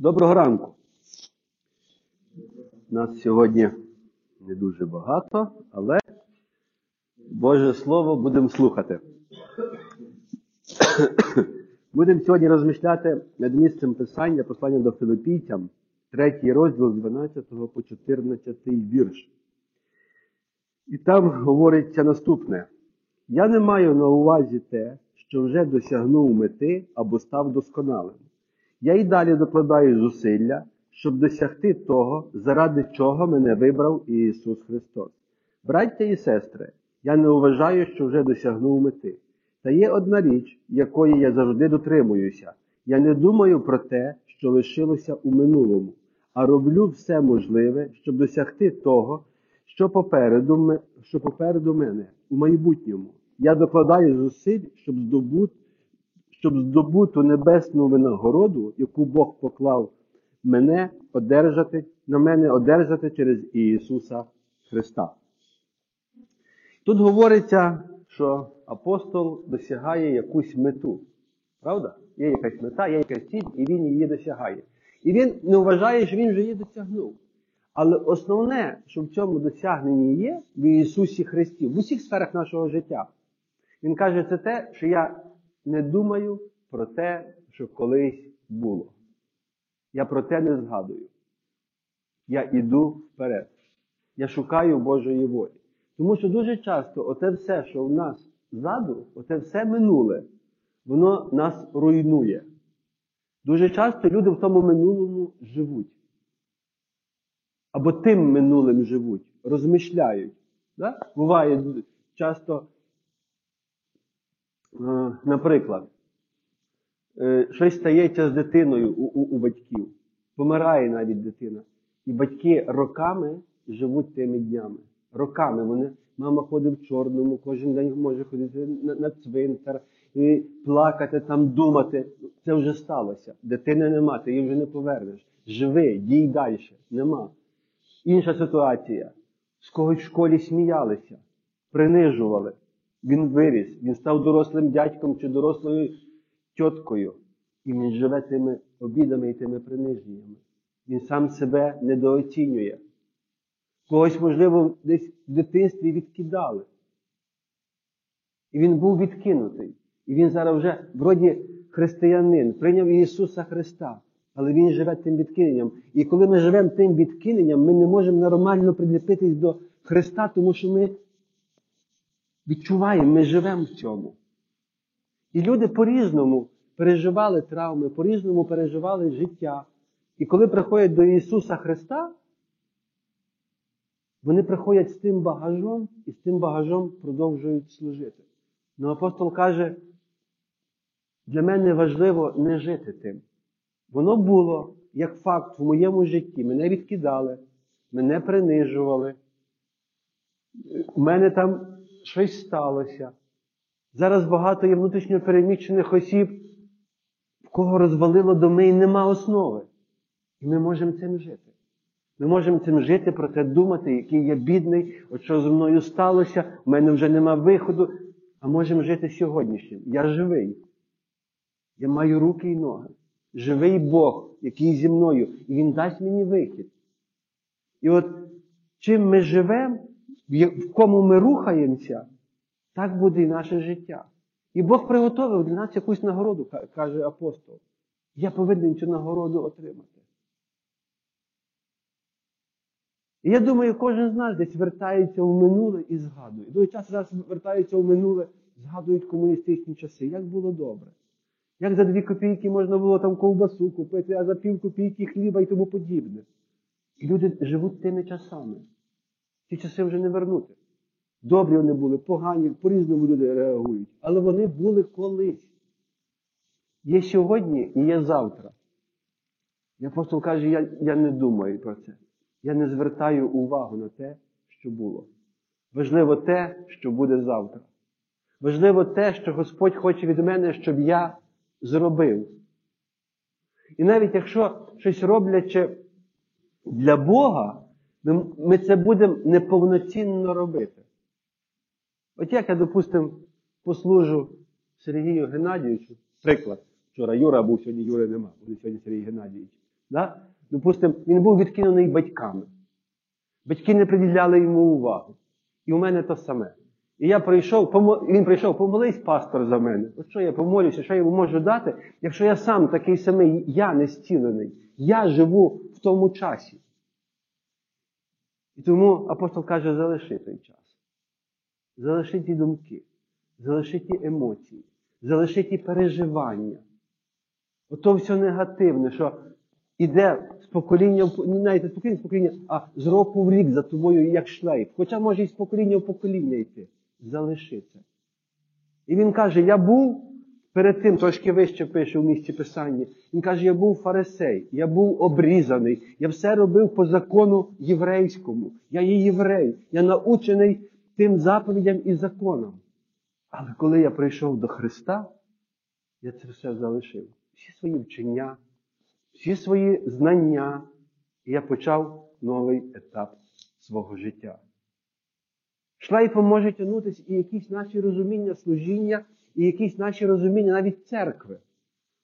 Доброго ранку. Нас сьогодні не дуже багато, але Боже Слово будемо слухати. Будемо сьогодні розмишляти над місцем писання послання до Филиппійцям, третій розділ з 12 по 14 вірш. І там говориться наступне: Я не маю на увазі те, що вже досягнув мети або став досконалим. Я й далі докладаю зусилля, щоб досягти того, заради чого мене вибрав Ісус Христос. Браття і сестри, я не вважаю, що вже досягнув мети. Та є одна річ, якої я завжди дотримуюся. Я не думаю про те, що лишилося у минулому, а роблю все можливе, щоб досягти того, що попереду, що попереду мене у майбутньому. Я докладаю зусиль, щоб здобути щоб здобуту небесну винагороду, яку Бог поклав мене одержати, на мене одержати через Ісуса Христа. Тут говориться, що апостол досягає якусь мету. Правда? Є якась мета, є якась ціль, і він її досягає. І він не вважає, що він вже її досягнув. Але основне, що в цьому досягненні є в Ісусі Христі, в усіх сферах нашого життя. Він каже, це те, що я не думаю про те, що колись було. Я про те не згадую. Я іду вперед. Я шукаю Божої волі. Тому що дуже часто оте все, що в нас ззаду, оте все минуле, воно нас руйнує. Дуже часто люди в тому минулому живуть. Або тим минулим живуть, розмишляють. Да? Буває часто наприклад, е, щось стається з дитиною у, у, у батьків, помирає навіть дитина. І батьки роками живуть тими днями. Роками вони, мама ходить в чорному, кожен день може ходити на, на цвинтар, і плакати, там думати. Це вже сталося. Дитини нема, ти її вже не повернеш. Живи, дій далі. Нема. Інша ситуація. З когось в школі сміялися, принижували. Він виріс, він став дорослим дядьком чи дорослою тьоткою. І він живе тими обідами і тими приниженнями. Він сам себе недооцінює. Когось, можливо, десь в дитинстві відкидали. І він був відкинутий. І він зараз вже вроді християнин, прийняв Ісуса Христа. Але Він живе тим відкиненням. І коли ми живемо тим відкиненням, ми не можемо нормально приліпитись до Христа, тому що ми відчуваємо, ми живемо в цьому. І люди по-різному переживали травми, по-різному переживали життя. І коли приходять до Ісуса Христа, вони приходять з тим багажом і з тим багажом продовжують служити. Ну апостол каже, для мене важливо не жити тим. Воно було як факт в моєму житті. Мене відкидали, мене принижували. У мене там щось сталося. Зараз багато є внутрішньо переміщених осіб, в кого розвалило доми і нема основи. І ми можемо цим жити. Ми можемо цим жити, про це думати, який я бідний, от що зі мною сталося, в мене вже нема виходу. А можемо жити сьогоднішнім. Я живий. Я маю руки і ноги. Живий Бог, який зі мною, і Він дасть мені вихід. І от чим ми живемо, в кому ми рухаємося, так буде і наше життя. І Бог приготовив для нас якусь нагороду, каже апостол. Я повинен цю нагороду отримати. І я думаю, кожен з нас десь вертається в минуле і згадує. Дуже часто зараз вертаються в минуле, згадують комуністичні часи. Як було добре. Як за дві копійки можна було там ковбасу купити, а за пів копійки хліба і тому подібне. І люди живуть тими часами. Ті часи вже не вернути. Добрі вони були, погані, по-різному люди реагують. Але вони були колись. Є сьогодні і є завтра. І апостол каже, я, я не думаю про це. Я не звертаю увагу на те, що було. Важливо те, що буде завтра. Важливо те, що Господь хоче від мене, щоб я зробив. І навіть якщо щось роблячи для Бога, ми це будемо неповноцінно робити. От як я, допустимо, послужу Сергію Геннадійовичу, приклад, вчора Юра був, сьогодні Юри нема, буде сьогодні Сергій Геннадійович. Да? Допустимо, він був відкинений батьками. Батьки не приділяли йому увагу. І у мене то саме. І я прийшов, помо... він прийшов, помолись пастор за мене. От що я помолюся, що я йому можу дати, якщо я сам такий самий, я не зцілений, я живу в тому часі. І тому апостол каже, залиши той час. Залиши ті думки, залиши ті емоції, залиши ті переживання. Ото все негативне, що іде з покоління, навіть не з покоління в покоління, а з року в рік за тобою як шлейф. Хоча може і з покоління в покоління йти. Залиши це. І він каже, я був перед тим, трошки вище пише в місці Писання, він каже, я був фарисей, я був обрізаний, я все робив по закону єврейському. Я є єврей, я научений тим заповідям і законам. Але коли я прийшов до Христа, я це все залишив. Всі свої вчення, всі свої знання, і я почав новий етап свого життя. Шлейфом може тягнутися і якісь наші розуміння служіння, і якісь наші розуміння навіть церкви.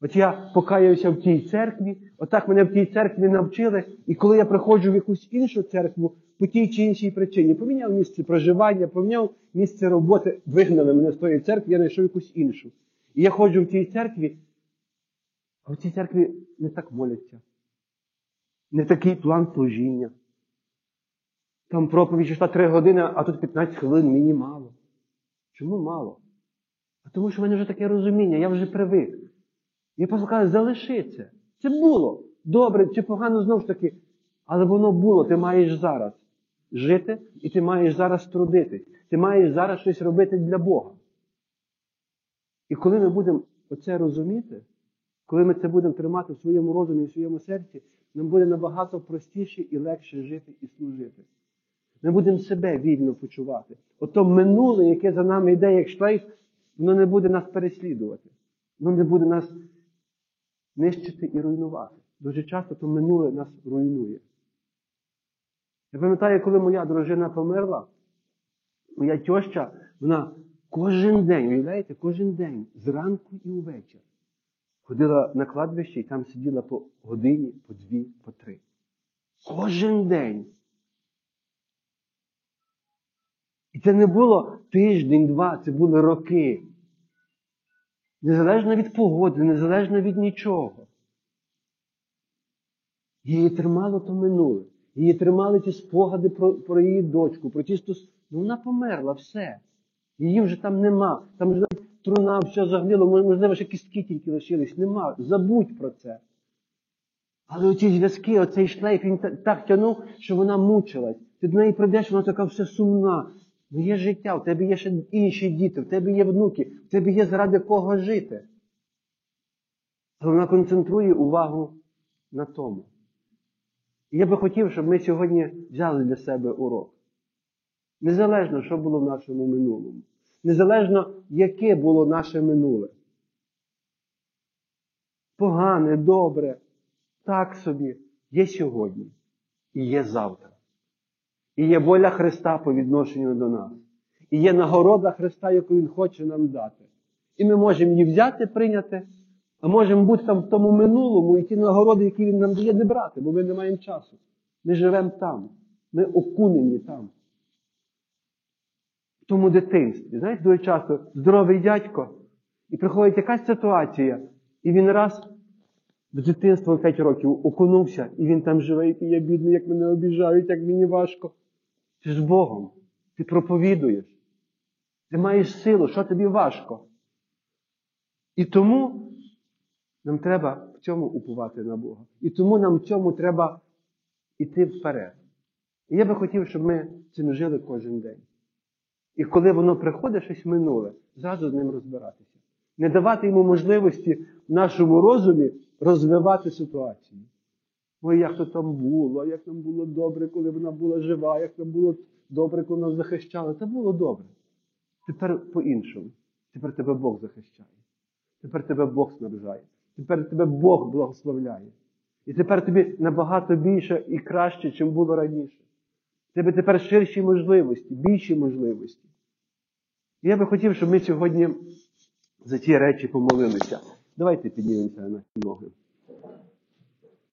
От я покаюся в тій церкві, отак мене в тій церкві навчили, і коли я приходжу в якусь іншу церкву по тій чи іншій причині, поміняв місце проживання, поміняв місце роботи, вигнали мене з тої церкви, я знайшов якусь іншу. І я ходжу в тій церкві, а в цій церкві не так моляться. Не такий план служіння. Там проповідь йшла 3 години, а тут 15 хвилин мені мало. Чому мало? Тому що в мене вже таке розуміння, я вже привик. Я просто кажу, залиши це. Це було. Добре чи погано знову ж таки. Але воно було, ти маєш зараз жити, і ти маєш зараз трудитись. Ти маєш зараз щось робити для Бога. І коли ми будемо оце розуміти, коли ми це будемо тримати в своєму розумі і в своєму серці, нам буде набагато простіше і легше жити і служити. Ми будемо себе вільно почувати. Ото минуле, яке за нами йде, як шлейф, воно не буде нас переслідувати. Воно не буде нас нищити і руйнувати. Дуже часто то минуле нас руйнує. Я пам'ятаю, коли моя дружина померла, моя тьоща, вона кожен день, уявляєте, кожен день, зранку і увечір, ходила на кладбище і там сиділа по годині, по дві, по три. Кожен день. І це не було тиждень, два, це були роки. Незалежно від погоди, незалежно від нічого. Її тримало то минуле. Її тримали ті спогади про, про її дочку, про ті стос... Ну вона померла, все. Її вже там нема. Там вже труна все загнило, можливо, ще кістки тільки лишились. Нема. Забудь про це. Але оці зв'язки, оцей шлейф, він так тягнув, що вона мучилась. Ти до неї прийдеш, вона така все сумна. Ну є життя, в тебе є ще інші діти, в тебе є внуки, в тебе є заради кого жити. Але вона концентрує увагу на тому. І я би хотів, щоб ми сьогодні взяли для себе урок. Незалежно, що було в нашому минулому. Незалежно, яке було наше минуле. Погане, добре, так собі, є сьогодні і є завтра. І є воля Христа по відношенню до нас. І є нагорода Христа, яку Він хоче нам дати. І ми можемо її взяти, прийняти, а можемо бути там в тому минулому і ті нагороди, які Він нам дає, не брати, бо ми не маємо часу. Ми живемо там. Ми окунені там. В тому дитинстві. Знаєте, дуже часто здоровий дядько, і приходить якась ситуація, і він раз в дитинство 5 років окунувся, і він там живе, і я бідний, як мене обіжають, як мені важко. Ти з Богом. Ти проповідуєш. Ти маєш силу, що тобі важко. І тому нам треба в цьому уповати на Бога. І тому нам в цьому треба йти вперед. І я би хотів, щоб ми цим жили кожен день. І коли воно приходить щось минуле, зразу з ним розбиратися. Не давати йому можливості в нашому розумі розвивати ситуацію. Ой, як то там було, як там було добре, коли вона була жива, як там було добре, коли нас захищали. Це було добре. Тепер по-іншому. Тепер тебе Бог захищає. Тепер тебе Бог снабжає. Тепер тебе Бог благословляє. І тепер тобі набагато більше і краще, чим було раніше. Тебе тепер ширші можливості, більші можливості. І я би хотів, щоб ми сьогодні за ці речі помолилися. Давайте піднімемося на ноги.